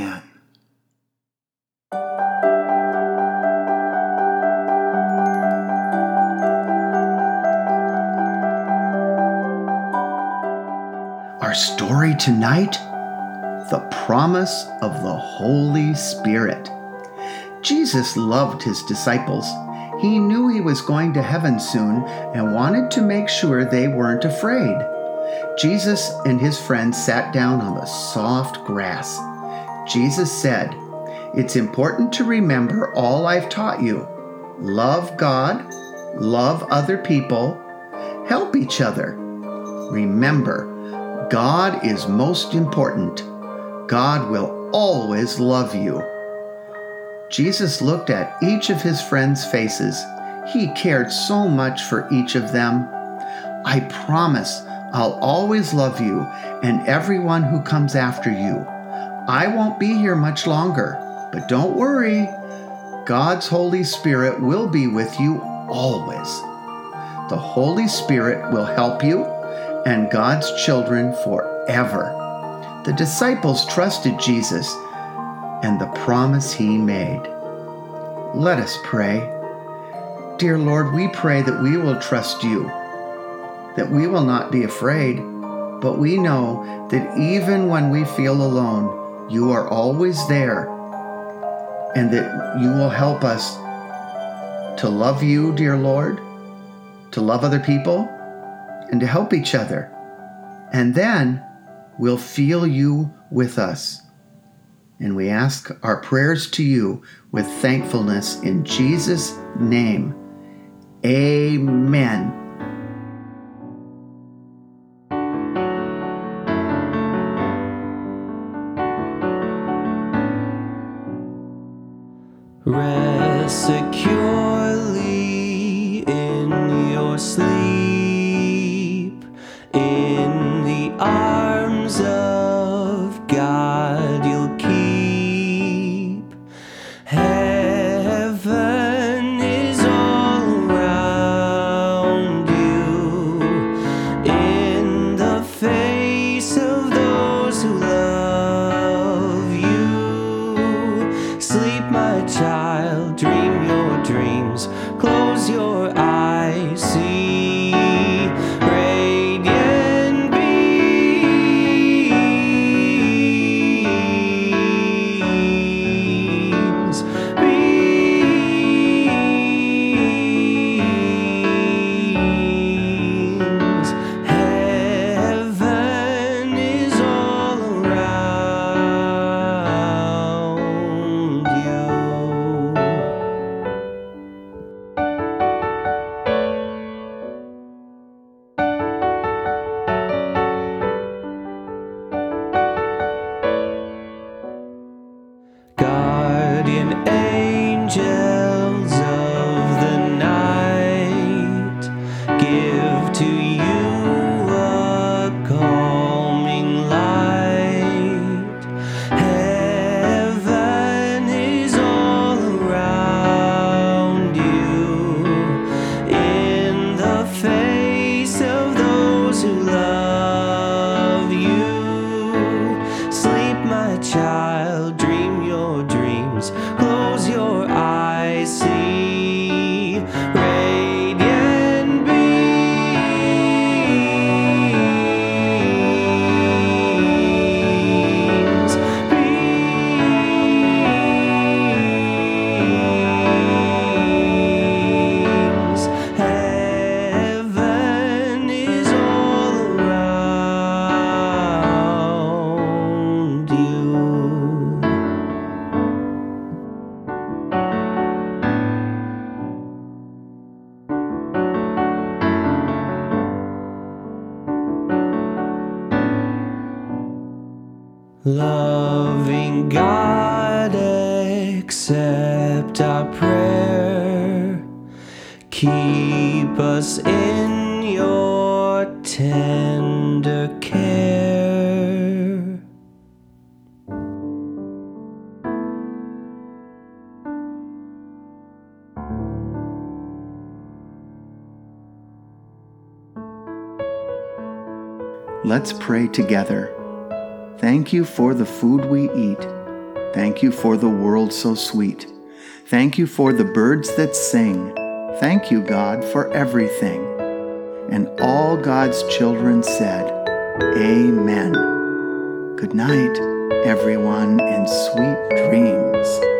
Amen. Our story tonight the promise of the Holy Spirit. Jesus loved his disciples. He knew he was going to heaven soon and wanted to make sure they weren't afraid. Jesus and his friends sat down on the soft grass. Jesus said, It's important to remember all I've taught you. Love God, love other people, help each other. Remember, God is most important. God will always love you. Jesus looked at each of his friends' faces. He cared so much for each of them. I promise I'll always love you and everyone who comes after you. I won't be here much longer, but don't worry. God's Holy Spirit will be with you always. The Holy Spirit will help you and God's children forever. The disciples trusted Jesus and the promise he made. Let us pray. Dear Lord, we pray that we will trust you, that we will not be afraid, but we know that even when we feel alone, you are always there, and that you will help us to love you, dear Lord, to love other people, and to help each other. And then we'll feel you with us. And we ask our prayers to you with thankfulness in Jesus' name. Amen. Rest securely in your sleep, child, dream your dreams. Close your eyes, see Amém. Loving God, accept our prayer. Keep us in your tender care. Let's pray together. Thank you for the food we eat. Thank you for the world so sweet. Thank you for the birds that sing. Thank you, God, for everything. And all God's children said, Amen. Good night, everyone, and sweet dreams.